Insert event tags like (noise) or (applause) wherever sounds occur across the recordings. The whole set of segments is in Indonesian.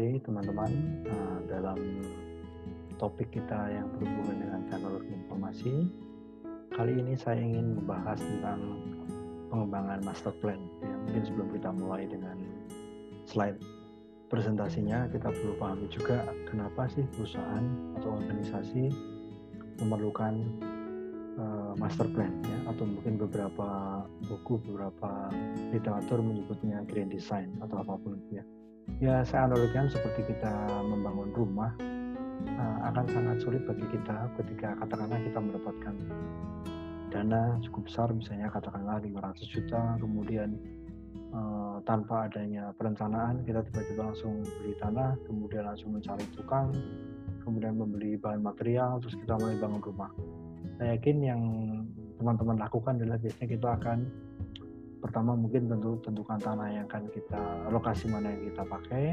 kembali teman-teman uh, dalam topik kita yang berhubungan dengan teknologi informasi. Kali ini saya ingin membahas tentang pengembangan master plan. Ya, mungkin sebelum kita mulai dengan slide presentasinya, kita perlu pahami juga kenapa sih perusahaan atau organisasi memerlukan uh, master plan ya atau mungkin beberapa buku beberapa literatur menyebutnya grand design atau apa pun ya ya saya analogikan seperti kita membangun rumah uh, akan sangat sulit bagi kita ketika katakanlah kita mendapatkan dana cukup besar misalnya katakanlah 500 juta kemudian uh, tanpa adanya perencanaan kita tiba-tiba langsung beli tanah kemudian langsung mencari tukang kemudian membeli bahan material terus kita mulai bangun rumah. Saya yakin yang teman-teman lakukan adalah biasanya kita akan pertama mungkin tentu tentukan tanah yang akan kita lokasi mana yang kita pakai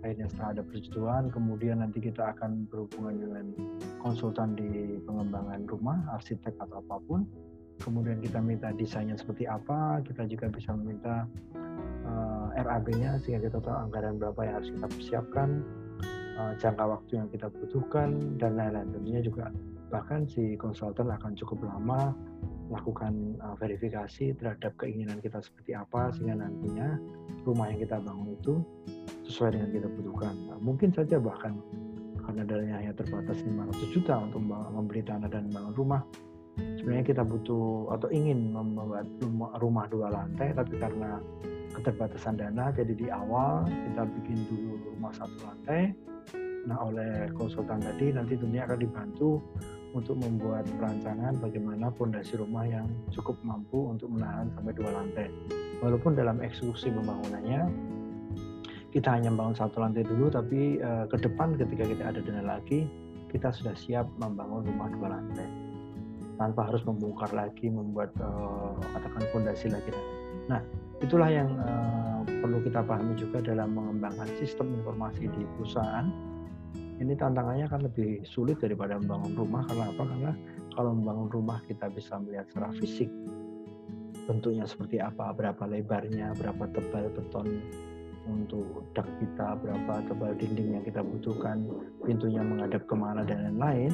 akhirnya setelah ada persetujuan kemudian nanti kita akan berhubungan dengan konsultan di pengembangan rumah arsitek atau apa pun. Kemudian kita minta desainnya seperti apa kita juga bisa meminta uh, eh, RAB-nya sehingga kita tahu anggaran berapa yang harus kita persiapkan uh, jangka waktu yang kita butuhkan dan lain-lain. Tentunya juga bahkan si konsultan akan cukup lama lakukan uh, verifikasi terhadap keinginan kita seperti apa sehingga nantinya rumah yang kita bangun itu sesuai dengan kita butuhkan. Nah, mungkin saja bahkan karena dananya hanya terbatas 500 juta untuk membeli tanah dan membangun rumah, sebenarnya kita butuh atau ingin membuat rumah, dua lantai, tapi karena keterbatasan dana, jadi di awal kita bikin dulu rumah satu lantai. Nah, oleh konsultan tadi nanti tentunya akan dibantu untuk membuat perancangan bagaimana fondasi rumah yang cukup mampu untuk menahan sampai dua lantai. Walaupun dalam eksekusi pembangunannya kita hanya bangun satu lantai dulu, tapi uh, ke depan ketika kita ada dana lagi, kita sudah siap membangun rumah dua lantai tanpa harus membongkar lagi, membuat uh, katakan fondasi lagi. Nah, itulah yang uh, perlu kita pahami juga dalam mengembangkan sistem informasi di perusahaan ini tantangannya akan lebih sulit daripada membangun rumah karena apa? Karena kalau membangun rumah kita bisa melihat secara fisik bentuknya seperti apa, berapa lebarnya, berapa tebal beton untuk dak kita, berapa tebal dinding yang kita butuhkan, pintunya menghadap ke mana dan lain-lain.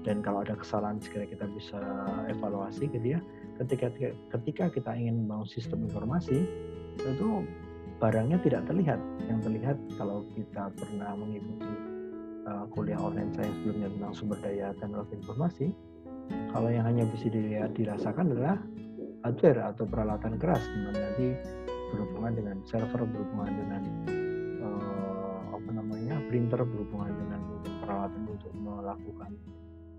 Dan kalau ada kesalahan segera kita bisa evaluasi gitu ya. Ketika ketika kita ingin membangun sistem informasi itu barangnya tidak terlihat. Yang terlihat kalau kita pernah mengikuti uh, kuliah online saya sebelumnya tentang sumber daya teknologi informasi, kalau yang hanya bisa dilihat dirasakan adalah hardware atau peralatan keras di mana nanti berhubungan dengan server, berhubungan dengan uh, apa namanya printer, berhubungan dengan peralatan untuk melakukan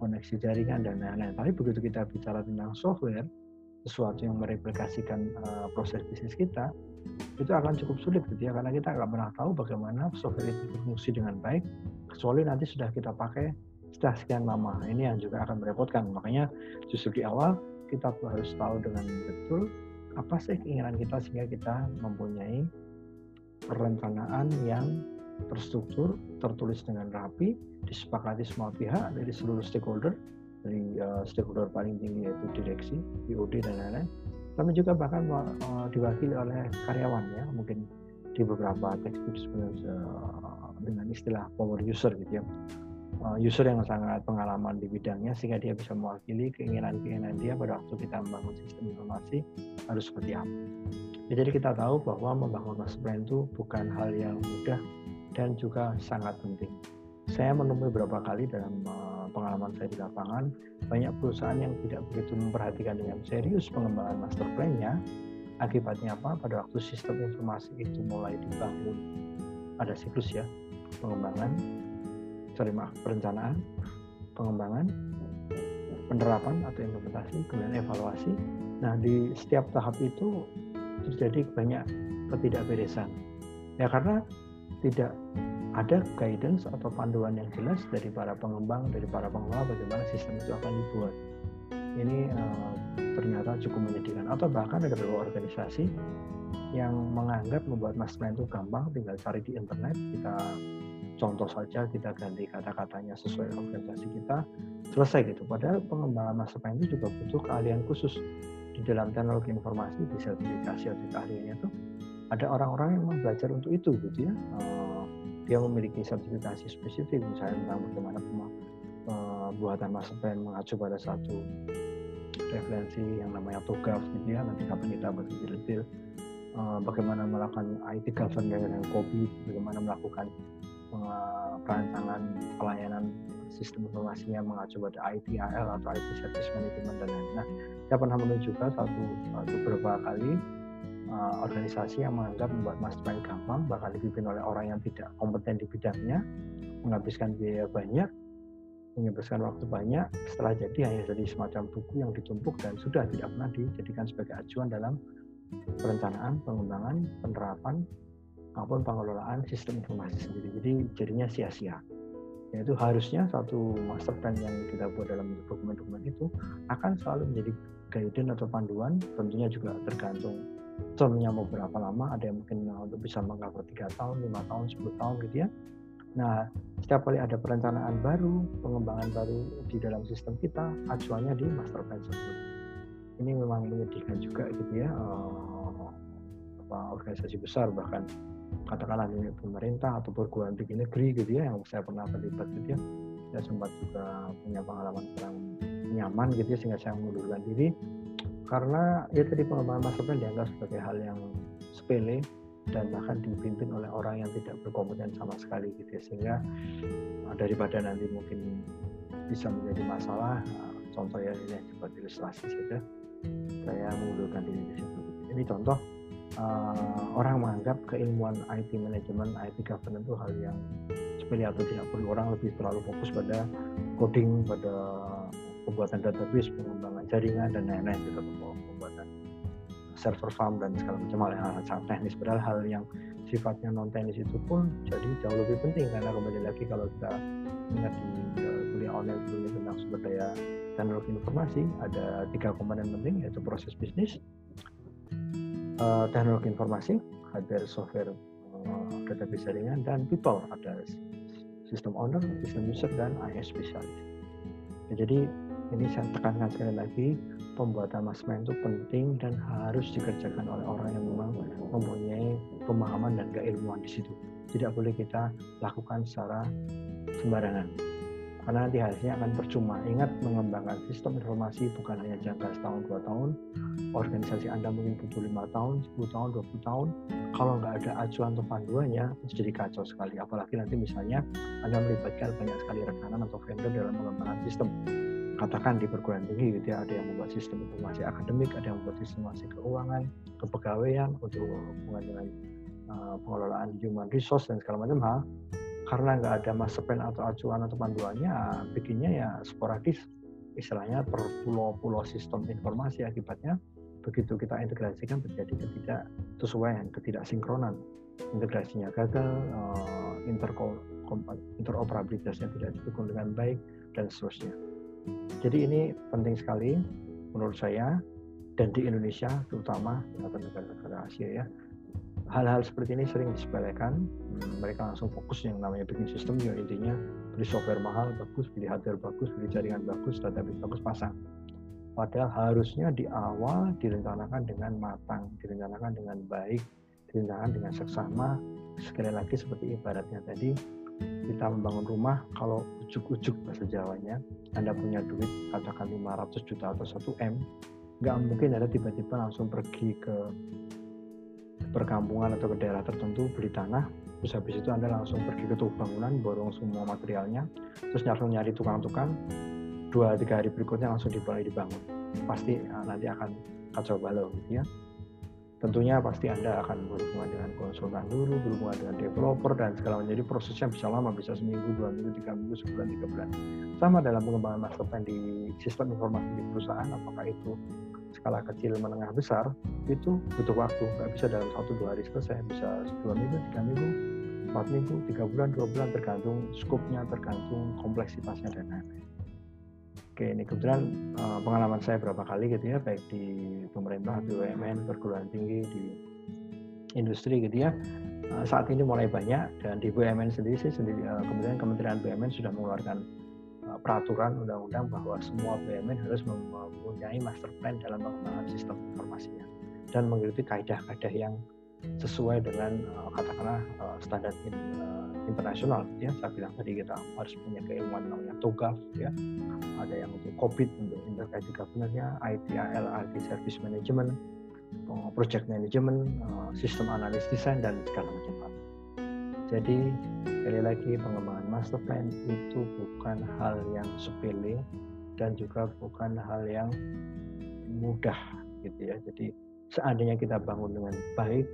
koneksi jaringan dan lain-lain. Tapi begitu kita bicara tentang software, sesuatu yang mereplikasikan uh, proses bisnis kita, itu akan cukup sulit gitu ya karena kita nggak pernah tahu bagaimana software itu berfungsi dengan baik kecuali nanti sudah kita pakai setelah sekian lama. Ini yang juga akan merepotkan. Makanya justru di awal kita harus tahu dengan betul apa sih keinginan kita sehingga kita mempunyai perencanaan yang terstruktur tertulis dengan rapi disepakati semua pihak dari seluruh stakeholder dari uh, stakeholder paling tinggi yaitu direksi, BOD dan lain-lain kami juga bahkan uh, diwakili oleh karyawan ya mungkin di beberapa teks uh, dengan istilah power user gitu ya uh, user yang sangat pengalaman di bidangnya sehingga dia bisa mewakili keinginan-keinginan dia pada waktu kita membangun sistem informasi harus seperti apa. Ya, jadi kita tahu bahwa membangun master plan itu bukan hal yang mudah dan juga sangat penting. Saya menemui beberapa kali dalam uh, pengalaman saya di lapangan, banyak perusahaan yang tidak begitu memperhatikan dengan serius pengembangan master plan-nya. Akibatnya apa? Pada waktu sistem informasi itu mulai dibangun, ada siklus ya, pengembangan, sorry maaf, perencanaan, pengembangan, penerapan atau implementasi, kemudian evaluasi. Nah, di setiap tahap itu terjadi banyak ketidakberesan. Ya karena tidak ada guidance atau panduan yang jelas dari para pengembang, dari para pengelola bagaimana sistem itu akan dibuat. Ini uh, ternyata cukup menyedihkan. Atau bahkan ada beberapa organisasi yang menganggap membuat master plan itu gampang, tinggal cari di internet, kita contoh saja, kita ganti kata-katanya sesuai organisasi kita, selesai gitu. Padahal pengembangan master plan itu juga butuh keahlian khusus di dalam teknologi informasi, di sertifikasi atau keahliannya itu ada orang-orang yang belajar untuk itu gitu ya. Uh, dia memiliki sertifikasi spesifik misalnya tentang bagaimana pembuatan master plan mengacu pada satu referensi yang namanya TOGAF gitu ya nanti kapan kita bahas detail uh, bagaimana melakukan IT governance dengan COVID bagaimana melakukan uh, perancangan pelayanan sistem informasinya mengacu pada ITIL atau IT Service Management dan lain-lain. Nah, saya pernah menunjukkan satu, satu beberapa kali uh, organisasi yang menganggap membuat master plan gampang, bahkan dipimpin oleh orang yang tidak kompeten di bidangnya, menghabiskan biaya banyak, menghabiskan waktu banyak, setelah jadi hanya jadi semacam buku yang ditumpuk dan sudah tidak pernah dijadikan sebagai acuan dalam perencanaan, pengembangan, penerapan, maupun pengelolaan sistem informasi sendiri. Jadi jadinya sia-sia. Yaitu harusnya satu master plan yang kita buat dalam dokumen-dokumen itu akan selalu menjadi guidance atau panduan, tentunya juga tergantung termnya mau berapa lama, ada yang mungkin untuk bisa mengcover 3 tahun, 5 tahun, 10 tahun gitu ya. Nah, setiap kali ada perencanaan baru, pengembangan baru di dalam sistem kita, acuannya di master plan tersebut. Ini memang menyedihkan juga gitu ya, uh, organisasi besar bahkan katakanlah ini pemerintah atau perguruan tinggi negeri gitu ya, yang saya pernah terlibat gitu ya, saya sempat juga punya pengalaman kurang nyaman gitu ya, sehingga saya mengundurkan diri karena ya tadi pengembangan plan dianggap sebagai hal yang sepele dan bahkan dipimpin oleh orang yang tidak berkompeten sama sekali gitu ya. Sehingga uh, daripada nanti mungkin bisa menjadi masalah uh, contoh ya ini sebagai ilustrasi saja saya mengundurkan diri di situ. Ini contoh uh, orang menganggap keilmuan IT manajemen IT governance itu hal yang sepele atau tidak perlu. Orang lebih terlalu fokus pada coding pada pembuatan database pengembangan jaringan dan lain-lain gitu pembuatan server farm dan segala macam hal yang sangat teknis padahal hal yang sifatnya non teknis itu pun jadi jauh lebih penting karena kembali lagi kalau kita ingat di uh, kuliah online dulu tentang sumber daya teknologi informasi ada tiga komponen penting yaitu proses bisnis uh, teknologi informasi hardware software uh, database jaringan dan people ada sistem owner, sistem user dan IS spesialis. Ya, jadi ini saya tekankan sekali lagi pembuatan mastermind itu penting dan harus dikerjakan oleh orang yang memang mempunyai pemahaman dan keilmuan di situ. Tidak boleh kita lakukan secara sembarangan. Karena nanti hasilnya akan percuma. Ingat mengembangkan sistem informasi bukan hanya jangka setahun dua tahun. Organisasi Anda mungkin butuh lima tahun, 10 tahun, 20 tahun. Kalau nggak ada acuan atau panduannya, jadi kacau sekali. Apalagi nanti misalnya Anda melibatkan banyak sekali rekanan atau vendor dalam mengembangkan sistem katakan di perguruan tinggi gitu ya ada yang membuat sistem informasi akademik ada yang membuat sistem informasi keuangan kepegawaian untuk hubungan dengan uh, pengelolaan human resource dan segala macam hal karena nggak ada master plan atau acuan atau panduannya bikinnya ya sporadis. Istilahnya per pulau-pulau sistem informasi akibatnya begitu kita integrasikan terjadi ketidak sesuaian ketidaksinkronan. Integrasinya gagal uh, interoperabilitasnya tidak didukung dengan baik dan seterusnya jadi ini penting sekali menurut saya dan di Indonesia terutama atau negara-negara Asia ya. Hal-hal seperti ini sering disepelekan. Hmm, mereka langsung fokus yang namanya bikin sistem yang intinya beli software mahal bagus, beli hardware bagus, beli jaringan bagus, database bagus pasang. Padahal harusnya di awal direncanakan dengan matang, direncanakan dengan baik, direncanakan dengan seksama. Sekali lagi seperti ibaratnya tadi, kita membangun rumah kalau ujuk-ujuk bahasa Jawanya. Anda punya duit katakan 500 juta atau 1 M nggak mungkin ada tiba-tiba langsung pergi ke perkampungan atau ke daerah tertentu beli tanah terus habis itu Anda langsung pergi ke tubuh bangunan borong semua materialnya terus langsung nyari tukang-tukang dua tiga hari berikutnya langsung dimulai dibangun. Pasti ah, nanti akan kacau balau gitu ya tentunya pasti Anda akan berhubungan dengan konsultan dulu, berhubungan dengan developer dan segala macam. Jadi prosesnya bisa lama, bisa seminggu, dua minggu, tiga minggu, sebulan, tiga bulan. Sama dalam pengembangan master plan di sistem informasi di perusahaan, apakah itu skala kecil, menengah, besar, itu butuh waktu. Nggak bisa dalam satu dua hari selesai, bisa dua minggu, tiga minggu, empat minggu, tiga bulan, dua bulan, tergantung skopnya, tergantung kompleksitasnya dan lain-lain. Oke, ini kebetulan uh, pengalaman saya berapa kali gitu ya, baik di pemerintah, BUMN, perguruan tinggi, di industri gitu ya. Uh, saat ini mulai banyak dan di BUMN sendiri sih sendiri uh, kemudian Kementerian BUMN sudah mengeluarkan uh, peraturan undang-undang bahwa semua BUMN harus mempunyai master plan dalam pengembangan sistem informasinya dan mengikuti kaidah-kaidah yang sesuai dengan uh, katakanlah uh, standar in, uh, internasional ya. Saya bilang tadi kita harus punya keilmuan namanya TOGAF ya. Ada yang untuk COVID untuk internet governance-nya ITIL IT Service Management project management uh, sistem analis desain dan segala macam hal. Jadi sekali lagi pengembangan master plan itu bukan hal yang sepele dan juga bukan hal yang mudah gitu ya. Jadi seandainya kita bangun dengan baik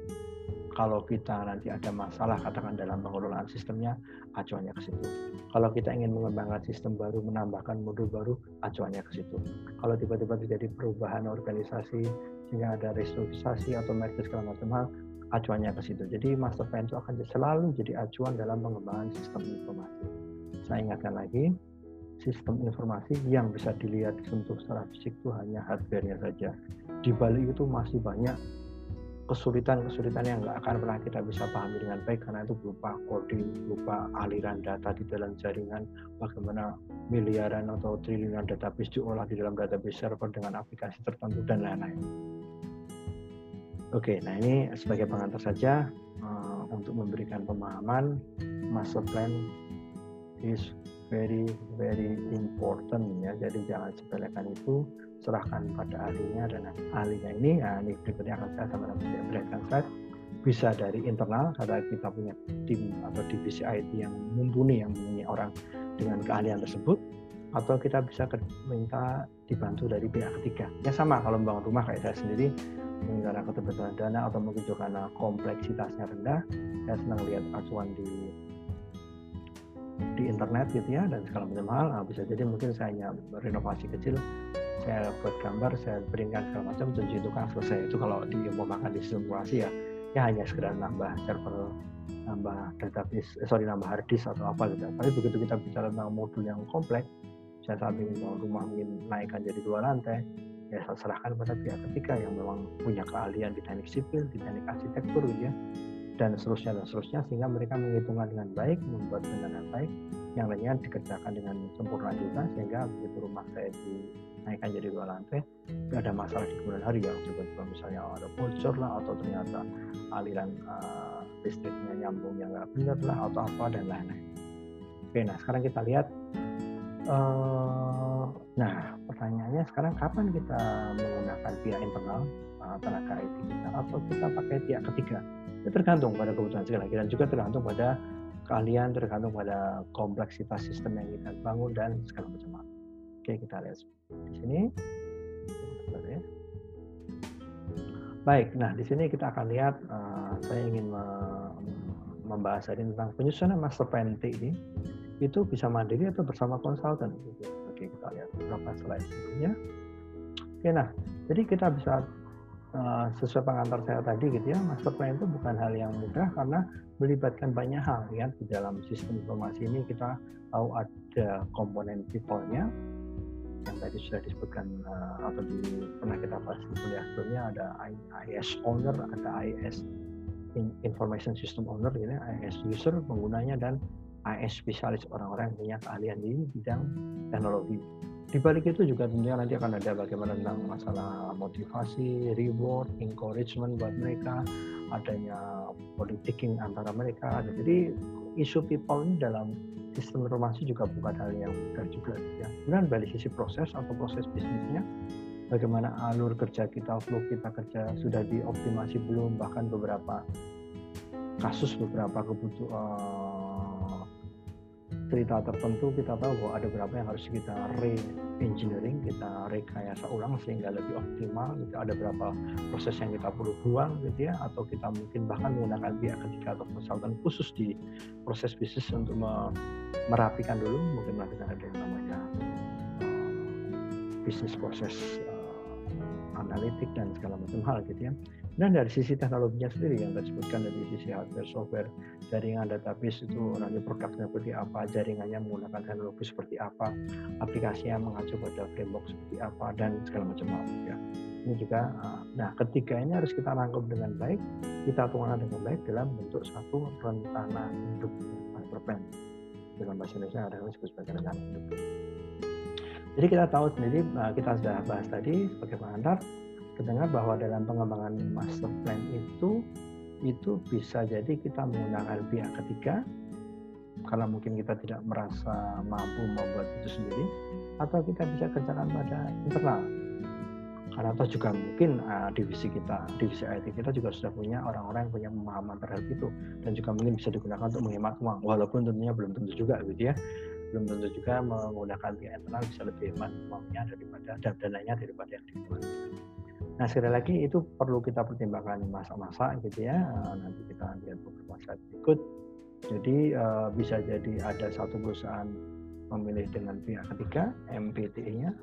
kalau kita nanti ada masalah katakan dalam pengelolaan sistemnya acuannya ke situ. Kalau kita ingin mengembangkan sistem baru menambahkan modul baru acuannya ke situ. Kalau tiba-tiba terjadi perubahan organisasi sehingga ada restrukturisasi atau merger segala macam hal acuannya ke situ. Jadi master plan itu akan selalu jadi acuan dalam pengembangan sistem informasi. Saya ingatkan lagi sistem informasi yang bisa dilihat disentuh secara fisik itu hanya hardware-nya saja. Di balik itu masih banyak kesulitan-kesulitan yang nggak akan pernah kita bisa pahami dengan baik karena itu berupa coding, berupa aliran data di dalam jaringan, bagaimana miliaran atau triliunan database diolah di dalam database server dengan aplikasi tertentu dan lain-lain. Oke, nah ini sebagai pengantar saja uh, untuk memberikan pemahaman master plan is very very important ya. Jadi jangan sepelekan itu serahkan pada ahlinya dan ahlinya ini ya ini berikutnya akan saya sama-sama berikan slide bisa dari internal karena kita punya tim atau divisi IT yang mumpuni yang mempunyai orang dengan keahlian tersebut atau kita bisa minta dibantu dari pihak ketiga ya sama kalau membangun rumah kayak saya sendiri karena keterbatasan dana atau mungkin juga karena kompleksitasnya rendah saya senang lihat acuan di di internet gitu ya dan segala macam hal. Nah, bisa jadi mungkin saya hanya renovasi kecil saya buat gambar saya berikan segala macam dan itu kan selesai. Itu kalau di makan di simulasi ya ya hanya sekedar nambah server nambah database eh, sorry nambah hard disk atau apa gitu. Tapi begitu kita bicara tentang modul yang kompleks saya saat ingin rumah ingin naikkan jadi dua lantai ya serahkan pada pihak ketiga yang memang punya keahlian di teknik sipil di teknik arsitektur gitu ya dan seterusnya dan seterusnya sehingga mereka menghitungkan dengan baik membuat dengan baik yang lainnya dikerjakan dengan sempurna juga sehingga begitu rumah saya di naikkan jadi dua lantai nggak ada masalah di kemudian hari ya. Tiba-tiba misalnya ada bocor lah atau ternyata aliran uh, listriknya nyambung yang nggak benar lah atau apa dan lain-lain. Oke nah sekarang kita lihat uh, nah pertanyaannya sekarang kapan kita menggunakan pihak internal uh, tenaga IT kita atau kita pakai pihak ketiga tergantung pada kebutuhan sekali lagi dan juga tergantung pada keahlian tergantung pada kompleksitas sistem yang kita bangun dan segala macam Oke kita lihat di sini. Baik, nah di sini kita akan lihat uh, saya ingin membahas hari tentang penyusunan master plan ini itu bisa mandiri atau bersama konsultan. Oke kita lihat beberapa slide berikutnya. Oke nah, jadi kita bisa uh, sesuai pengantar saya tadi gitu ya, master plan itu bukan hal yang mudah karena melibatkan banyak hal ya di dalam sistem informasi ini kita tahu ada komponen people-nya, yang tadi sudah disebutkan uh, atau di pernah kita bahas di kuliah sebelumnya ada IS owner, ada IS information system owner, ini IS user penggunanya dan IS spesialis orang-orang yang punya keahlian di bidang teknologi. Di balik itu juga tentunya nanti akan ada bagaimana tentang masalah motivasi, reward, encouragement buat mereka, adanya politicking antara mereka. Jadi isu people ini dalam sistem informasi juga bukan hal yang mudah juga ya. Kemudian dari sisi proses atau proses bisnisnya, bagaimana alur kerja kita, flow kita kerja sudah dioptimasi belum, bahkan beberapa kasus beberapa kebutuhan uh, cerita tertentu kita tahu bahwa ada beberapa yang harus kita re-engineering, kita rekayasa ulang sehingga lebih optimal. Gitu. Ada beberapa proses yang kita perlu buang gitu ya, atau kita mungkin bahkan menggunakan pihak ketiga atau konsultan khusus di proses bisnis untuk merapikan dulu, mungkin melakukan ada yang namanya uh, bisnis proses uh, analitik dan segala macam hal gitu ya. Dan dari sisi teknologinya sendiri yang disebutkan dari sisi hardware, software, jaringan database itu nanti produknya seperti apa, jaringannya menggunakan teknologi seperti apa, aplikasinya mengacu pada framework seperti apa, dan segala macam hal. Ya. Ini juga, eh, nah ketiga ini harus kita rangkum dengan baik, kita tuangkan dengan baik dalam bentuk satu rencana hidup plan. Dalam bahasa Indonesia ada yang disebut sebagai rencana hidup. Jadi kita tahu sendiri, eh, kita sudah bahas tadi sebagai pengantar, terdengar bahwa dalam pengembangan master plan itu itu bisa jadi kita menggunakan pihak ketiga karena mungkin kita tidak merasa mampu membuat itu sendiri atau kita bisa kerjakan pada internal. Karena atau juga mungkin uh, divisi kita divisi IT kita juga sudah punya orang-orang yang punya pemahaman terhadap itu dan juga mungkin bisa digunakan untuk menghemat uang. Walaupun tentunya belum tentu juga gitu ya. Belum tentu juga menggunakan pihak internal bisa lebih hemat uangnya daripada dan dananya daripada yang di luar. Nah sekali lagi itu perlu kita pertimbangkan masa-masa gitu ya. Nanti kita lihat beberapa slide berikut. Jadi uh, bisa jadi ada satu perusahaan memilih dengan pihak ketiga, MPTE-nya,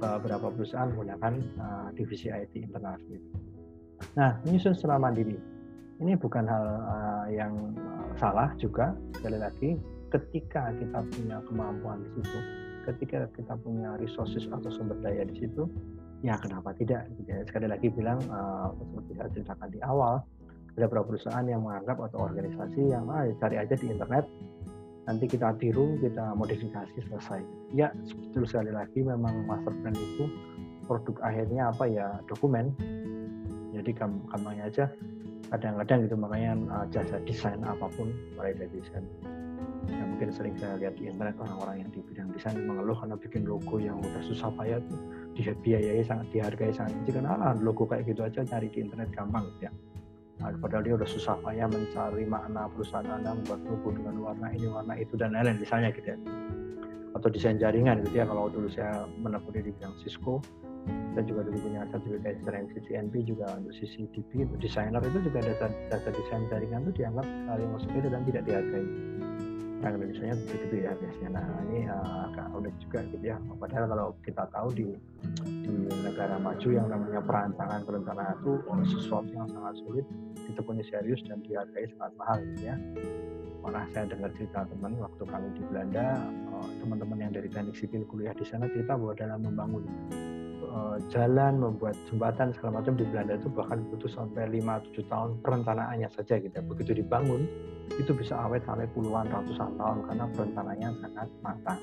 beberapa perusahaan menggunakan divisi IT internal Nah, menyusun secara mandiri. Ini bukan hal yang salah juga. Sekali lagi, ketika kita punya kemampuan di situ, ketika kita punya resources atau sumber daya di situ, ya kenapa tidak? Sekali lagi bilang uh, seperti saya ceritakan di awal, ada beberapa perusahaan yang menganggap atau organisasi yang ah, cari aja di internet nanti kita tiru kita modifikasi selesai. Ya betul sekali lagi memang master plan itu produk akhirnya apa ya? Dokumen. Jadi gampangnya aja. Kadang-kadang gitu makanya uh, jasa desain apa pun mulai dari desain yang mungkin sering saya lihat di internet orang-orang yang di bidang desain mengeluh karena bikin logo yang udah susah payah tuh biayai sangat dihargai sangat jika nah, logo kayak gitu aja cari di internet gampang gitu ya Nah, padahal dia udah susah payah mencari makna perusahaan Anda membuat logo dengan warna ini, warna itu, dan lain-lain misalnya gitu ya. Atau desain jaringan gitu ya, kalau dulu saya menekuni di bidang Cisco, saya juga dulu punya sertifikat dari CCNP juga untuk CCTV, untuk desainer itu juga data, data desain jaringan itu dianggap hal yang sepele dan tidak dihargai. Orang Indonesia begitu ya biasanya. Nah ini uh, agak unik juga gitu ya. Padahal kalau kita tahu di di negara maju yang namanya perancangan perencanaan itu sesuatu yang sangat sulit ditekuni serius dan dihargai sangat mahal gitu ya pernah saya dengar cerita teman waktu kami di Belanda eh, teman-teman yang dari teknik sipil kuliah di sana cerita bahwa dalam membangun eh, jalan membuat jembatan segala macam di Belanda itu bahkan butuh sampai 5-7 tahun perencanaannya saja gitu ya. begitu dibangun itu bisa awet sampai puluhan ratusan tahun karena perencanaannya sangat matang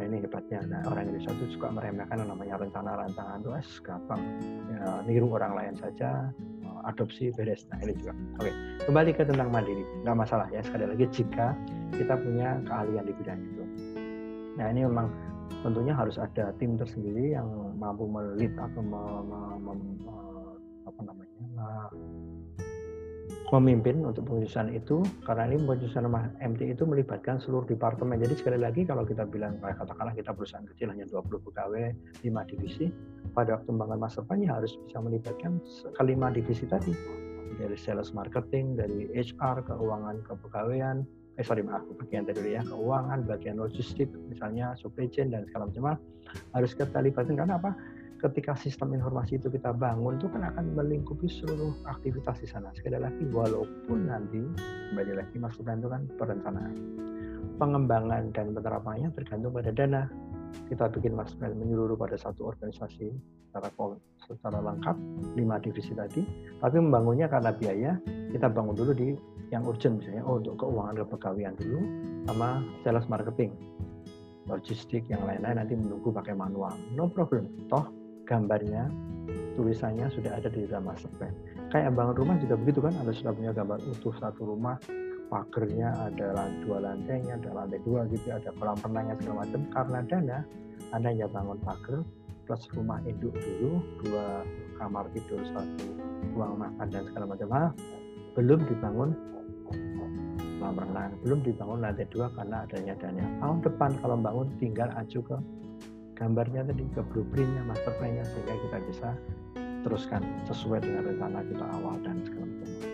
Nah ini hebatnya. Nah, orang Indonesia itu suka meremehkan yang namanya rencana rancangan itu es gampang. Ya, niru orang lain saja, eh, adopsi beres. Nah ini juga. Oke, kembali ke tentang mandiri. Nggak masalah ya. Sekali lagi jika kita punya keahlian di bidang itu. Nah ini memang tentunya harus ada tim tersendiri yang mampu melit atau me, me, me, apa namanya memimpin untuk penyusunan itu karena ini penyusunan MT itu melibatkan seluruh departemen. Jadi sekali lagi kalau kita bilang katakanlah kita perusahaan kecil hanya 20 pegawai, 5 divisi, pada waktu membangun master plan harus bisa melibatkan kelima divisi tadi. Dari sales marketing, dari HR, keuangan, kepegawaian, eh sorry maaf bagian tadi ya keuangan bagian logistik misalnya supply chain dan segala macam harus kita libatkan karena apa ketika sistem informasi itu kita bangun itu kan akan melingkupi seluruh aktivitas di sana. Sekali lagi walaupun nanti kembali lagi maksudnya itu kan perencanaan. Pengembangan dan penerapannya tergantung pada dana. Kita bikin plan menyeluruh pada satu organisasi secara secara lengkap lima divisi tadi. Tapi membangunnya karena biaya kita bangun dulu di yang urgent misalnya oh untuk keuangan kepegawaian dulu sama sales marketing logistik yang lain-lain nanti menunggu pakai manual no problem toh gambarnya, tulisannya sudah ada di dalam master plan. Kayak bangun rumah juga begitu kan, Anda sudah punya gambar utuh satu rumah, pagernya ada dua lantainya, ada lantai dua gitu, ada kolam renangnya segala macam. Karena dana, Anda hanya bangun pagar plus rumah induk dulu, dua kamar tidur, satu ruang makan dan segala macam. Nah, belum dibangun kolam renang, belum dibangun lantai dua karena adanya dana. Tahun depan kalau bangun tinggal acu ke gambarnya tadi ke blueprintnya master plan-nya sehingga kita bisa teruskan sesuai dengan rencana kita awal dan segala macam.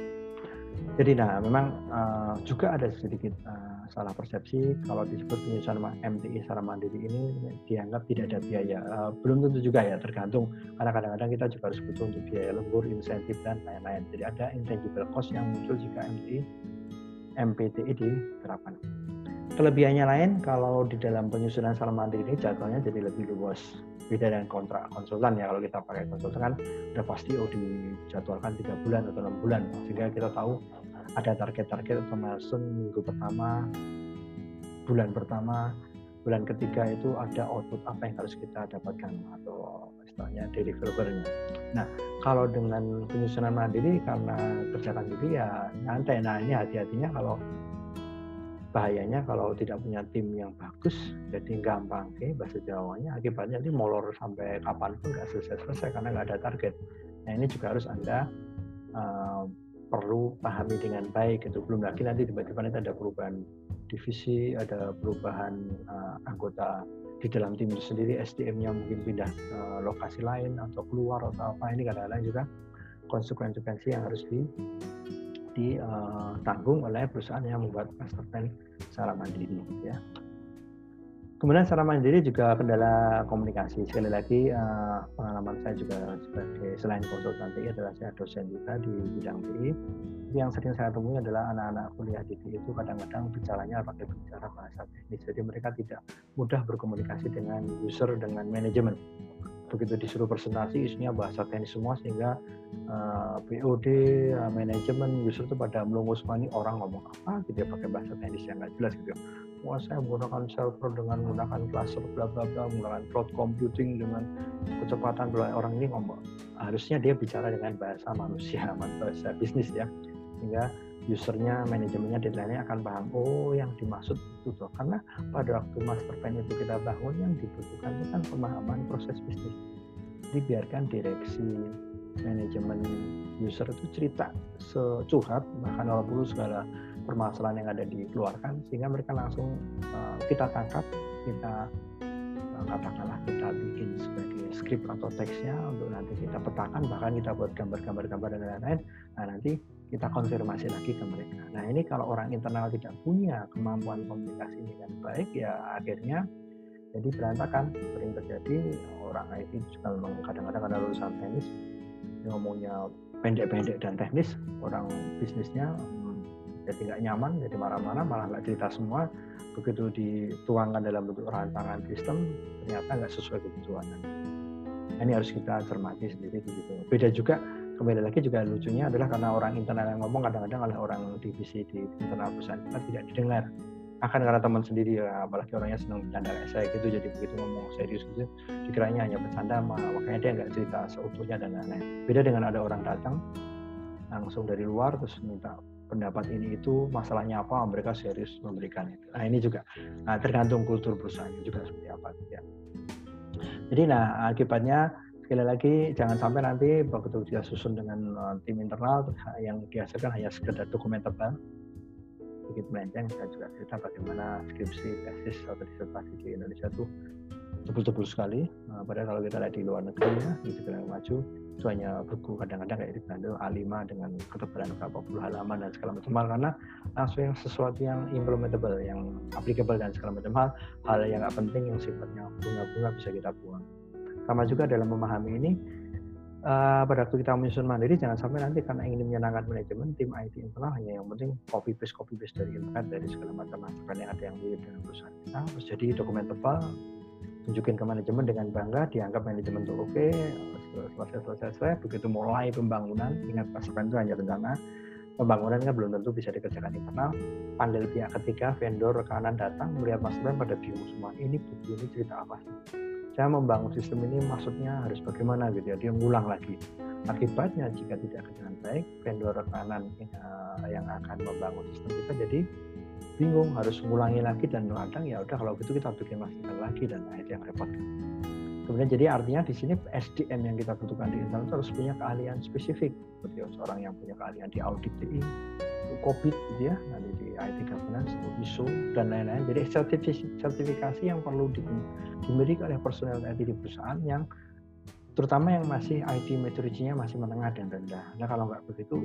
Jadi nah memang uh, juga ada sedikit uh, salah persepsi kalau disebut penyusunan MTI secara mandiri ini dianggap tidak ada biaya. Uh, belum tentu juga ya tergantung karena kadang-kadang kita juga harus butuh untuk biaya lembur, insentif dan lain-lain. Jadi ada intangible cost yang muncul jika MTI MPTI diterapkan. Kelebihannya lain kalau di dalam penyusunan secara mandiri ini jadwalnya jadi lebih luas. Beda dengan kontrak konsultan ya kalau kita pakai konsultan kan udah pasti oh dijadwalkan tiga bulan atau enam bulan sehingga kita tahu ada target-target atau milestone minggu pertama, bulan pertama, bulan ketiga itu ada output apa yang harus kita dapatkan atau istilahnya deliverable-nya. Nah, kalau dengan penyusunan mandiri karena kerjakan sendiri ya nyantai nah ini hati-hatinya kalau bahayanya kalau tidak punya tim yang bagus jadi gampang ke bahasa Jawanya akibatnya ini molor sampai kapan pun nggak selesai-selesai karena nggak ada target nah ini juga harus anda uh, perlu pahami dengan baik itu belum lagi nanti tiba-tiba nanti ada perubahan divisi ada perubahan uh, anggota di dalam tim itu sendiri SDM-nya mungkin pindah uh, lokasi lain atau keluar atau apa ini kadang-kadang juga konsekuensi yang harus di ditanggung uh, oleh perusahaan yang membuat master plan secara mandiri ya. Kemudian secara mandiri juga kendala komunikasi. Sekali lagi uh, pengalaman saya juga sebagai selain konsultan TI adalah saya dosen juga di bidang TI. Yang sering saya temui adalah anak-anak kuliah di TI itu kadang-kadang bicaranya pakai bicara bahasa teknis. Jadi mereka tidak mudah berkomunikasi dengan user dengan manajemen begitu disuruh presentasi isinya bahasa teknis semua sehingga uh, eh, POD, uh, eh, manajemen, user itu pada ini orang ngomong apa gitu ya pakai bahasa teknis yang nggak jelas gitu. Wah saya menggunakan server dengan menggunakan cluster bla bla bla, menggunakan cloud computing dengan kecepatan bla orang ini ngomong harusnya dia bicara dengan bahasa manusia, (laughs) bahasa bisnis ya sehingga usernya, manajemennya, deadline-nya akan paham, oh yang dimaksud itu tuh. Karena pada waktu master plan itu kita bangun, yang dibutuhkan itu kan pemahaman proses bisnis. Dibiarkan direksi, manajemen, user itu cerita securhat, bahkan walaupun segala permasalahan yang ada dikeluarkan, sehingga mereka langsung uh, kita tangkap, kita uh, katakanlah kita bikin sebagai skrip atau teksnya untuk nanti kita petakan, bahkan kita buat gambar-gambar gambar dan lain-lain. Nah nanti kita konfirmasi lagi ke mereka. Nah ini kalau orang internal tidak punya kemampuan komunikasi dengan baik ya akhirnya jadi berantakan sering terjadi orang IT juga memang kadang-kadang ada lulusan teknis ngomongnya pendek-pendek dan teknis orang bisnisnya jadi nggak nyaman jadi marah-marah malah nggak cerita semua. Begitu dituangkan dalam bentuk rancangan sistem ternyata nggak sesuai kebutuhan nah, ini harus kita cermati sendiri begitu. Beda juga kembali lagi juga lucunya adalah karena orang internal yang ngomong kadang-kadang oleh orang divisi di internal perusahaan kita tidak didengar. Akan karena teman sendiri ya, apalagi orangnya senang bercanda saya gitu jadi begitu ngomong serius gitu dikiranya hanya bercanda makanya dia nggak cerita seutuhnya dan lain-lain. Beda dengan ada orang datang langsung dari luar terus minta pendapat ini itu masalahnya apa mereka serius memberikan itu. Nah ini juga nah, tergantung kultur perusahaan juga seperti apa ya. Jadi nah akibatnya sekali lagi jangan sampai nanti begitu dia susun dengan uh, tim internal yang dihasilkan hanya sekedar dokumen tebal. Sedikit melenceng saya juga cerita bagaimana skripsi tesis atau disertasi di Indonesia itu tebul-tebul sekali. Uh, padahal kalau kita lihat di luar negeri ya di negara maju itu hanya buku kadang-kadang kayak Belanda A5 dengan ketebalan berapa puluh halaman dan segala macam hal. Karena langsung yang sesuatu yang implementable yang applicable dan segala macam hal hal yang nggak penting yang sifatnya bunga-bunga bisa kita buang. Sama juga dalam memahami ini uh, pada waktu kita menyusun mandiri jangan sampai nanti karena ingin menyenangkan manajemen tim IT internal hanya yang penting copy paste copy paste dari internet dari segala macam masukan yang ada yang mirip dengan perusahaan kita. Terus jadi dokumen tebal tunjukin ke manajemen dengan bangga dianggap manajemen itu oke okay, selesai selesai selesai begitu mulai pembangunan ingat pasukan itu hanya rencana pembangunan kan belum tentu bisa dikerjakan internal. Panggil pihak ketiga vendor rekanan datang melihat masukan pada bingung semua ini buku ini cerita apa sih? Saya membangun sistem ini maksudnya harus bagaimana gitu ya dia ngulang lagi. Akibatnya jika tidak dengan baik vendor rekanan uh, yang akan membangun sistem kita jadi bingung harus ngulangi lagi dan kadang ya udah kalau gitu kita bikin masukan lagi dan akhirnya repot kemudian jadi artinya di sini SDM yang kita butuhkan di internal harus punya keahlian spesifik seperti seorang yang punya keahlian di audit TI COVID gitu ya nanti di IT governance ISO dan lain-lain jadi sertifikasi yang perlu dimiliki oleh personel IT di perusahaan yang terutama yang masih IT maturity-nya masih menengah dan rendah. Nah kalau nggak begitu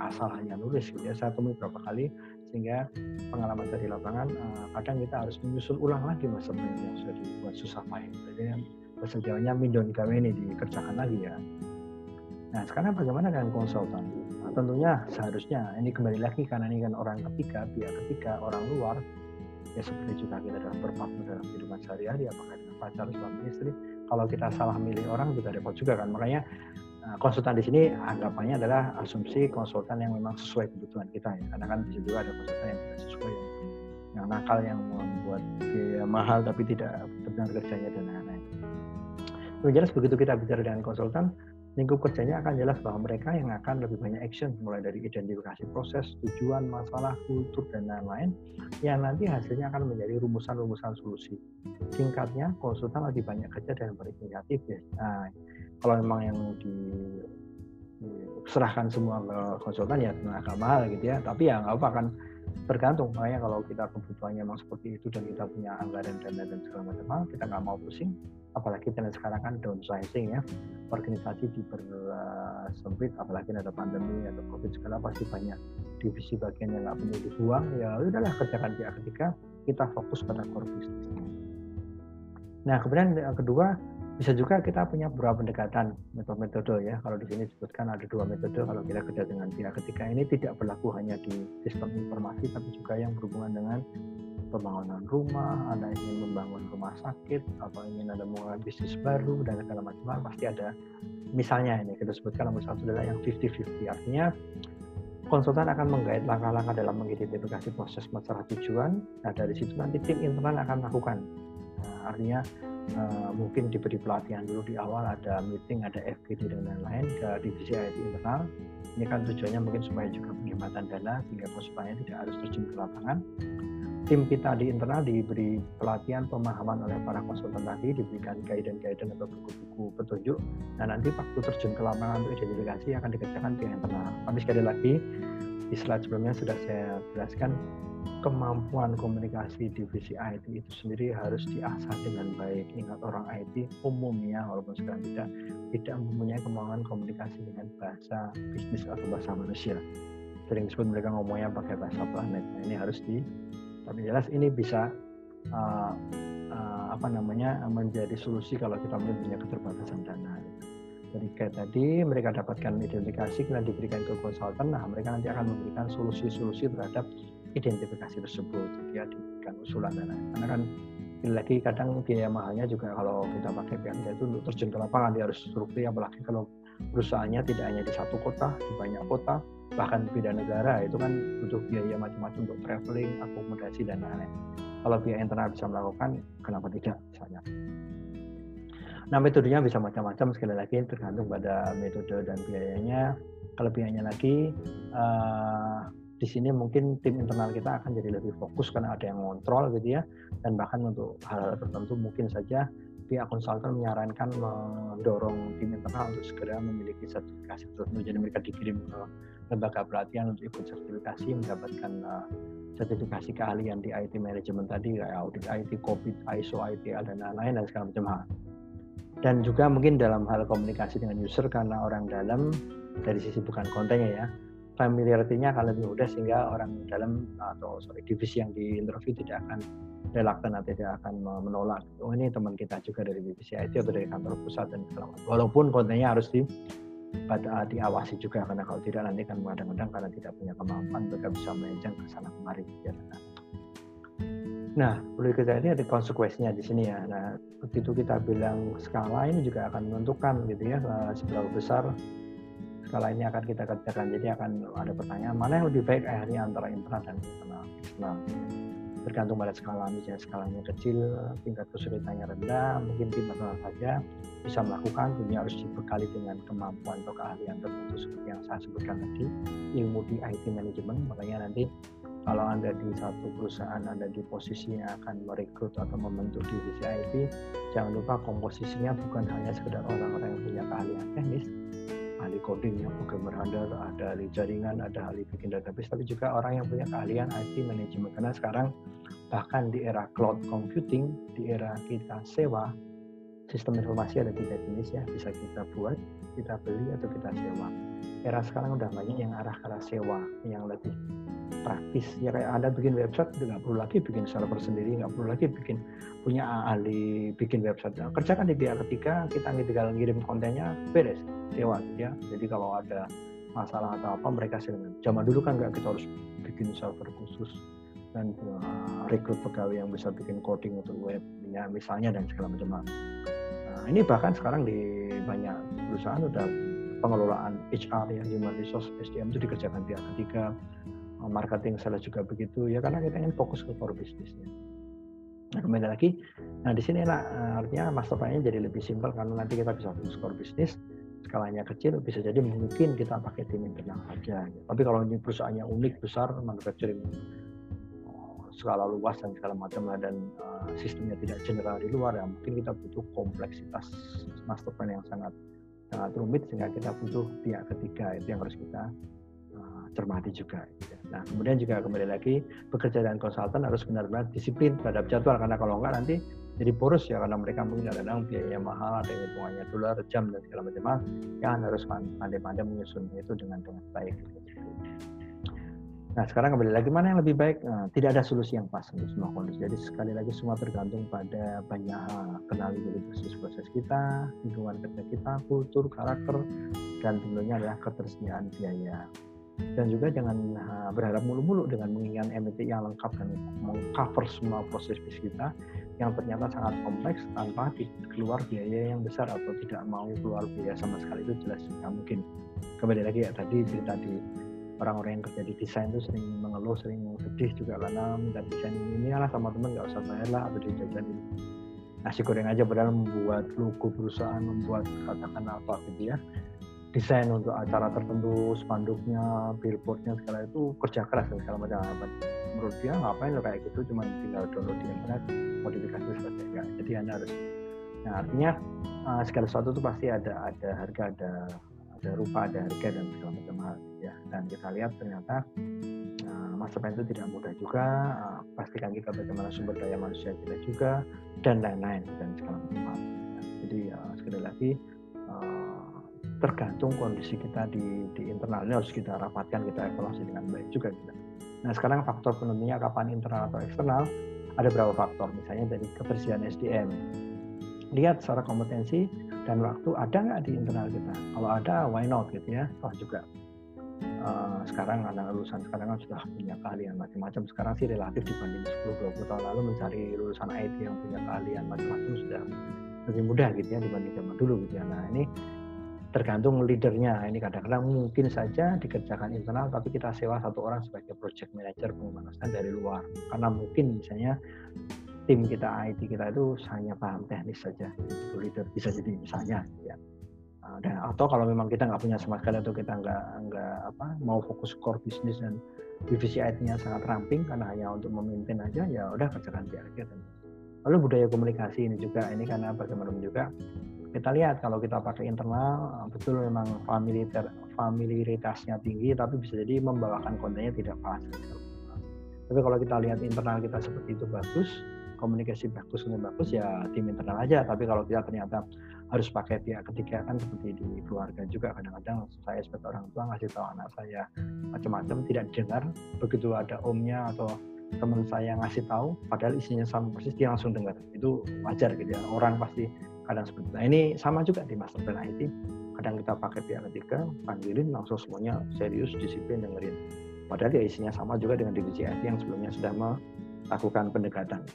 asal hanya nulis gitu ya. Saya temui beberapa kali sehingga pengalaman di lapangan uh, kadang kita harus menyusun ulang lagi mas yang sudah dibuat susah main. Jadi Jawanya mindon gawe ini dikerjakan lagi ya. Nah sekarang bagaimana dengan konsultan? Nah, tentunya seharusnya ini kembali lagi karena ini kan orang ketiga, pihak ketiga orang luar. Ya seperti juga kita dalam berpartner dalam kehidupan sehari-hari apakah dengan pacar suami istri. Kalau kita salah milih orang juga repot juga kan. Makanya eh, konsultan di sini anggapannya adalah asumsi konsultan yang memang sesuai kebutuhan kita ya. Karena kan bisa juga ada konsultan yang tidak sesuai. Yang nakal yang membuat biaya mahal tapi tidak benar kerjanya dan jelas begitu kita bicara dengan konsultan lingkup kerjanya akan jelas bahwa mereka yang akan lebih banyak action mulai dari identifikasi proses, tujuan, masalah, kultur dan lain-lain yang nanti hasilnya akan menjadi rumusan-rumusan solusi. Singkatnya, konsultan lebih banyak kerja dan berinisiatif ya. Nah, kalau memang yang di serahkan semua ke konsultan ya agak mahal gitu ya tapi ya nggak apa kan tergantung makanya kalau kita kebutuhannya memang seperti itu dan kita punya anggaran dana dan segala macam kita nggak mau pusing. Apalagi kita sekarang kan downsizing ya. Organisasi dipersempit apalagi ada pandemi atau covid segala pasti banyak divisi bagian yang nggak perlu dibuang ya udahlah kerjakan pihak ketiga. Kita fokus pada core business. Nah kemudian yang kedua bisa juga kita punya beberapa pendekatan metode-metode ya. Kalau di sini disebutkan ada dua metode kalau kita kerja dengan pihak ketiga ini tidak berlaku hanya di sistem informasi tapi juga yang berhubungan dengan pembangunan rumah, Anda ingin membangun rumah sakit atau ingin ada memulai bisnis baru dan segala macam pasti ada misalnya ini kita sebutkan nomor satu adalah yang 50-50 artinya konsultan akan menggait langkah-langkah dalam mengidentifikasi proses masalah tujuan. Nah dari situ nanti tim internal akan melakukan. Nah, artinya uh, mungkin diberi pelatihan dulu di awal ada meeting ada FGD dan lain-lain ke divisi IT internal. Ini kan tujuannya mungkin supaya juga penghematan dana sehingga konsultannya tidak harus terjun ke lapangan. Tim kita di internal diberi pelatihan pemahaman oleh para konsultan tadi diberikan guidance-guidance atau buku-buku petunjuk. Dan nanti waktu terjun ke lapangan untuk identifikasi akan dikerjakan pihak internal. Tapi sekali lagi di slide sebelumnya sudah saya jelaskan kemampuan komunikasi divisi IT itu sendiri harus diasah dengan baik. Ingat orang IT umumnya walaupun sekarang tidak tidak mempunyai kemampuan komunikasi dengan bahasa bisnis atau bahasa manusia. Sering disebut mereka ngomongnya pakai bahasa planet. Nah, ini harus di tapi jelas ini bisa uh, uh, apa namanya menjadi solusi kalau kita punya keterbatasan dana. Kayak tadi mereka dapatkan identifikasi kemudian diberikan ke konsultan, nah mereka nanti akan memberikan solusi-solusi terhadap identifikasi tersebut. Jadi ya diberikan usulan dan lain karena kan lagi kadang biaya mahalnya juga kalau kita pakai pihak itu untuk terjun ke lapangan dia harus struktur apalagi kalau perusahaannya tidak hanya di satu kota di banyak kota bahkan beda negara itu kan butuh biaya macam-macam untuk traveling akomodasi dan lain-lain. Kalau pihak internal bisa melakukan kenapa tidak? Misalnya Nah metodenya bisa macam-macam sekali lagi tergantung pada metode dan biayanya. Kalau biayanya lagi uh, di sini mungkin tim internal kita akan jadi lebih fokus karena ada yang ngontrol gitu ya. Dan bahkan untuk hal-hal tertentu mungkin saja pihak konsultan menyarankan mendorong tim internal untuk segera memiliki sertifikasi tertentu. Jadi mereka dikirim ke lembaga pelatihan untuk ikut sertifikasi mendapatkan uh, sertifikasi keahlian di IT management tadi kayak audit IT, COVID, ISO, ITL dan lain-lain dan segala macam hal dan juga mungkin dalam hal komunikasi dengan user karena orang dalam dari sisi bukan kontennya ya familiarity-nya akan lebih mudah sehingga orang dalam atau sorry divisi yang di interview tidak akan relaktan atau tidak akan menolak. Oh ini teman kita juga dari divisi IT atau dari kantor pusat dan segala. Walaupun kontennya harus di pada diawasi juga karena kalau tidak nanti kan kadang-kadang karena tidak punya kemampuan mereka bisa melenceng ke sana kemari. Ya. Nah, perlu kita ini ada konsekuensinya di sini ya. Nah, begitu kita bilang skala ini juga akan menentukan gitu ya seberapa besar skala ini akan kita kerjakan. Jadi akan ada pertanyaan mana yang lebih baik akhirnya antara internal dan eksternal. Nah, tergantung pada skala misalnya skalanya kecil, tingkat kesulitannya rendah, mungkin tim internal saja bisa melakukan, tentunya harus dibekali dengan kemampuan atau keahlian tertentu seperti yang saya sebutkan tadi, ilmu di IT management, makanya nanti kalau Anda di satu perusahaan Anda di posisi yang akan merekrut atau membentuk divisi IT, jangan lupa komposisinya bukan hanya sekedar orang-orang yang punya keahlian teknis, ahli coding yang program handler, ada ahli jaringan, ada ahli bikin database, tapi juga orang yang punya keahlian IT management. Karena sekarang bahkan di era cloud computing, di era kita sewa, sistem informasi ada tiga jenis ya, bisa kita buat, kita beli atau kita sewa. Era sekarang udah banyak yang arah ke arah sewa, yang lebih praktis. Ya kayak anda bikin website nggak perlu lagi bikin server sendiri nggak perlu lagi bikin punya ahli bikin website. Nah, kerjakan di pihak ketiga kita tinggal ngirim kontennya beres sewa ya. Jadi kalau ada masalah atau apa mereka silakan. Zaman dulu kan nggak kita harus bikin server khusus dan uh, rekrut pegawai yang bisa bikin coding untuk webnya misalnya dan segala macam ini bahkan sekarang di banyak perusahaan udah pengelolaan HR ya human resource SDM itu dikerjakan pihak ketiga marketing salah juga begitu ya karena kita ingin fokus ke core bisnisnya. Nah kembali lagi, nah di sini lah artinya master plan-nya jadi lebih simpel karena nanti kita bisa fokus core bisnis skalanya kecil bisa jadi mungkin kita pakai tim internal saja. Tapi kalau ini perusahaannya unik besar manufacturing skala luas dan segala macam dan uh, sistemnya tidak general di luar ya mungkin kita butuh kompleksitas master plan yang sangat sangat rumit sehingga kita butuh pihak ketiga itu yang harus kita uh, cermati juga. Nah kemudian juga kembali lagi bekerja dengan konsultan harus benar-benar disiplin terhadap jadwal karena kalau enggak nanti jadi boros ya karena mereka mungkin kadang-kadang biaya mahal ada hitungannya dolar jam dan segala macam yang harus pandai-pandai menyusun itu dengan dengan baik Nah sekarang kembali lagi mana yang lebih baik? Nah, tidak ada solusi yang pas untuk semua kondisi. Jadi sekali lagi semua tergantung pada banyak hal. Kenali dulu proses proses kita, lingkungan kerja kita, kultur, karakter, dan tentunya adalah ketersediaan biaya dan juga jangan uh, berharap mulu-mulu dengan menginginkan MBT yang lengkap dan mengcover semua proses bisnis kita yang ternyata sangat kompleks tanpa keluar biaya yang besar atau tidak mau keluar biaya sama sekali itu jelas tidak mungkin kembali lagi ya tadi cerita di orang-orang yang kerja di desain itu sering mengeluh sering sedih juga karena minta desain ini lah sama teman nggak usah bayar lah atau dijajan ini nasi goreng aja padahal membuat logo perusahaan membuat katakan apa gitu ya desain untuk acara tertentu, spanduknya, billboardnya segala itu kerja keras dan segala macam. Menurut dia ngapain lo kayak gitu, cuma tinggal download di internet, modifikasi selesai enggak. Jadi anda harus, nah artinya uh, segala sesuatu itu pasti ada ada harga, ada ada rupa, ada harga dan segala macam hal ya. Dan kita lihat ternyata uh, masa itu tidak mudah juga. Uh, pastikan kita bagaimana sumber daya manusia kita juga dan lain-lain dan segala macam hal. Jadi uh, sekali lagi tergantung kondisi kita di, di internal ini harus kita rapatkan kita evaluasi dengan baik juga kita. Nah sekarang faktor penentunya kapan internal atau eksternal ada berapa faktor misalnya dari kebersihan SDM lihat secara kompetensi dan waktu ada nggak di internal kita kalau ada why not gitu ya toh juga uh, sekarang anak lulusan sekarang kan sudah punya keahlian macam-macam sekarang sih relatif dibanding 10-20 tahun lalu mencari lulusan IT yang punya keahlian macam-macam sudah lebih mudah gitu ya dibanding zaman dulu gitu ya nah ini tergantung leadernya. Ini kadang-kadang mungkin saja dikerjakan internal, tapi kita sewa satu orang sebagai project manager pengemasan dari luar. Karena mungkin misalnya tim kita IT kita itu hanya paham teknis saja, itu bisa jadi misalnya. Ya. Nah, dan atau kalau memang kita nggak punya sama sekali atau kita nggak nggak apa mau fokus core bisnis dan divisi IT-nya sangat ramping karena hanya untuk memimpin aja ya udah kerjakan biar kita. Lalu budaya komunikasi ini juga ini karena bagaimanapun juga kita lihat kalau kita pakai internal betul memang familiar familiaritasnya tinggi tapi bisa jadi membawakan kontennya tidak pas tapi kalau kita lihat internal kita seperti itu bagus komunikasi bagus ini bagus ya tim internal aja tapi kalau kita ternyata harus pakai pihak ketiga kan seperti di keluarga juga kadang-kadang saya sebagai orang tua ngasih tahu anak saya macam-macam tidak dengar begitu ada omnya atau teman saya ngasih tahu padahal isinya sama persis dia langsung dengar itu wajar gitu ya orang pasti kadang seperti. Nah ini sama juga di master plan IT. Kadang kita pakai pihak ketiga, panggilin langsung semuanya serius, disiplin, dengerin. Padahal ya isinya sama juga dengan divisi IT yang sebelumnya sudah melakukan pendekatan.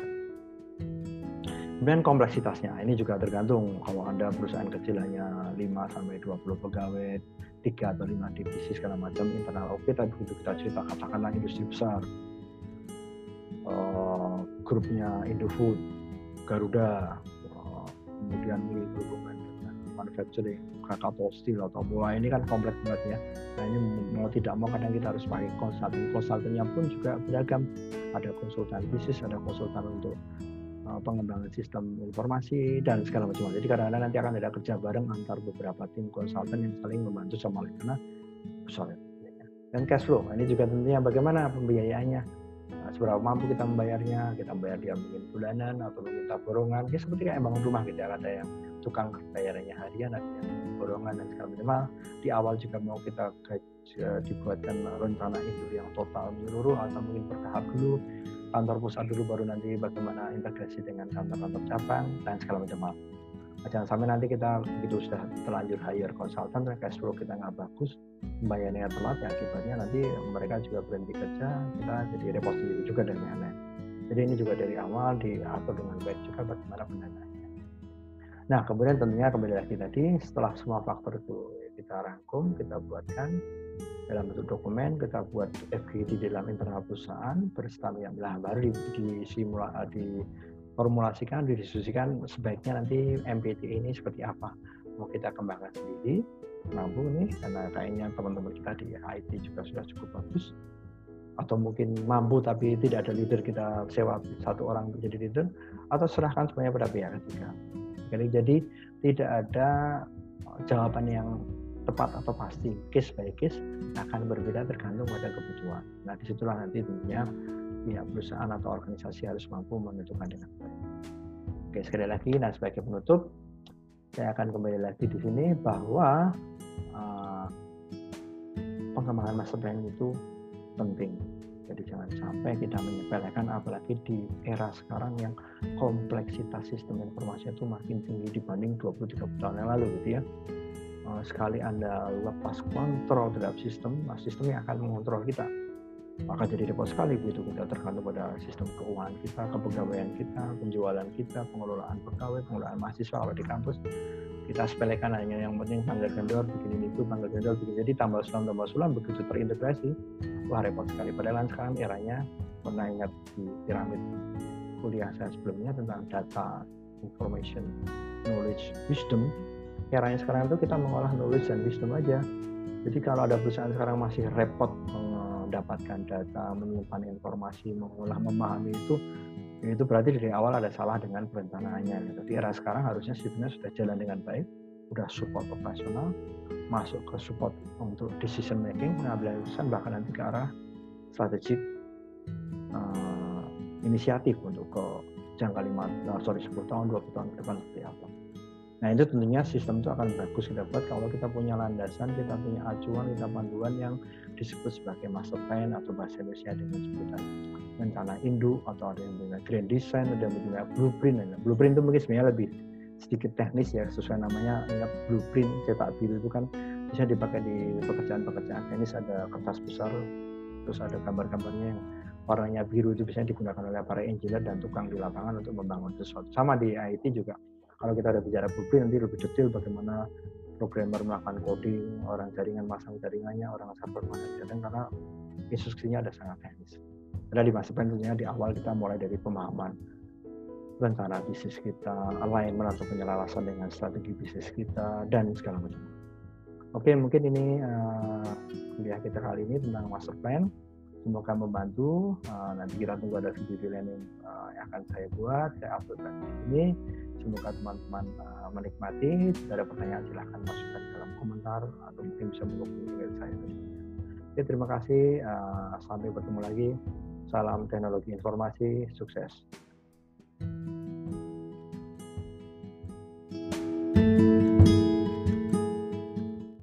Kemudian kompleksitasnya, ini juga tergantung. Kalau Anda perusahaan kecil hanya 5 sampai 20 pegawai, 3 atau 5 divisi segala macam internal oke, tapi begitu kita cerita katakanlah industri besar, uh, grupnya Indofood, Garuda, kemudian memiliki hubungan dengan manufacturing Krakatau Steel atau bola ini kan kompleks banget ya. Nah ini mau tidak mau kadang kita harus pakai konsultan. Konsultannya pun juga beragam. Ada konsultan bisnis ada konsultan untuk uh, pengembangan sistem informasi dan segala macam jadi kadang-kadang nanti akan ada kerja bareng antar beberapa tim konsultan yang saling membantu sama lain karena besar ya. dan cash flow ini juga tentunya bagaimana pembiayaannya Nah, seberapa mampu kita membayarnya, kita membayar dia mungkin bulanan atau meminta borongan, ya seperti kayak bangun rumah gitu ya, ada yang tukang bayarannya harian, ada yang borongan dan segala macam. Di awal juga mau kita eh, dibuatkan rencana itu yang total menyeluruh atau mungkin bertahap dulu kantor pusat dulu baru nanti bagaimana integrasi dengan kantor-kantor cabang dan segala macam hal. Jangan sampai nanti kita begitu sudah terlanjur hire konsultan cash flow kita nggak bagus bayarnya telat ya akibatnya nanti mereka juga berhenti kerja kita jadi repot sendiri juga dan lain-lain. Jadi ini juga dari awal diatur dengan baik juga bagaimana pendanaannya nah kemudian tentunya kembali lagi tadi setelah semua faktor itu kita rangkum kita buatkan dalam bentuk dokumen kita buat FGD dalam internal perusahaan bersama yang baru di, di simulasi di formulasikan, didiskusikan sebaiknya nanti MPT ini seperti apa. mau kita kembangkan sendiri mampu nih karena kayaknya teman-teman kita di IT juga sudah cukup bagus atau mungkin mampu tapi tidak ada leader kita sewa satu orang untuk jadi leader atau serahkan semuanya pada pihak ketiga. Jadi, jadi tidak ada jawaban yang tepat atau pasti case by case akan berbeda tergantung pada kebutuhan. Nah di situlah nanti tentunya pihak perusahaan atau organisasi harus mampu menentukan dengan baik. Oke sekali lagi, nah sebagai penutup saya akan kembali lagi di sini bahwa uh, pengembangan master plan itu penting. Jadi jangan sampai kita menyepelekan apalagi di era sekarang yang kompleksitas sistem informasi itu makin tinggi dibanding 20-30 tahun yang lalu gitu ya. Eh, sekali Anda lepas kontrol terhadap sistem, nah sistemnya akan mengontrol kita. Maka jadi repot sekali begitu. Kita tergantung pada sistem keuangan kita, kepegawaian kita, penjualan kita, pengelolaan pegawai, pengelolaan mahasiswa. Kalau di kampus kita sepelekan hanya yang penting panggil vendor bikin ini itu panggil vendor bikin jadi tambah sulam tambah sulam begitu terintegrasi wah repot sekali. Padahal sekarang eranya pernah ingat di piramid kuliah saya sebelumnya tentang data information knowledge wisdom eranya sekarang itu kita mengolah knowledge dan wisdom aja jadi kalau ada perusahaan sekarang masih repot mendapatkan data menyimpan informasi mengolah memahami itu itu berarti dari awal ada salah dengan perencanaannya gitu. di era sekarang harusnya sistemnya sudah jalan dengan baik sudah support operasional masuk ke support untuk decision making pengambilan keputusan bahkan nanti ke arah strategik uh, inisiatif untuk ke jangka lima uh, sorry 10 tahun 20 tahun ke depan seperti apa nah itu tentunya sistem itu akan bagus kita buat kalau kita punya landasan kita punya acuan kita panduan yang disebut sebagai master plan atau bahasa Indonesia dengan sebutan rencana induk atau ada yang punya grand design ada yang punya blueprint blueprint itu mungkin sebenarnya lebih sedikit teknis ya sesuai namanya ingat blueprint cetak biru itu kan bisa dipakai di pekerjaan-pekerjaan teknis ada kertas besar terus ada gambar-gambarnya yang warnanya biru itu biasanya digunakan oleh para engineer dan tukang di lapangan untuk membangun sesuatu. Sama di IT juga kalau kita ada bicara blueprint nanti lebih detail bagaimana programmer melakukan coding orang jaringan masang jaringannya orang server masang jaringan karena instruksinya ada sangat teknis ada di masa tentunya di awal kita mulai dari pemahaman rencana bisnis kita, alignment atau penyelarasan dengan strategi bisnis kita, dan segala macam. Oke, mungkin ini uh, kuliah kita kali ini tentang master plan. Semoga membantu. Uh, nanti kita tunggu ada video lain yang, uh, yang akan saya buat, saya upload lagi ini. Semoga teman-teman uh, menikmati. Jika ada pertanyaan silahkan masukkan dalam komentar atau mungkin bisa menghubungi email saya. Oke, terima kasih. Uh, sampai bertemu lagi. Salam teknologi informasi, sukses.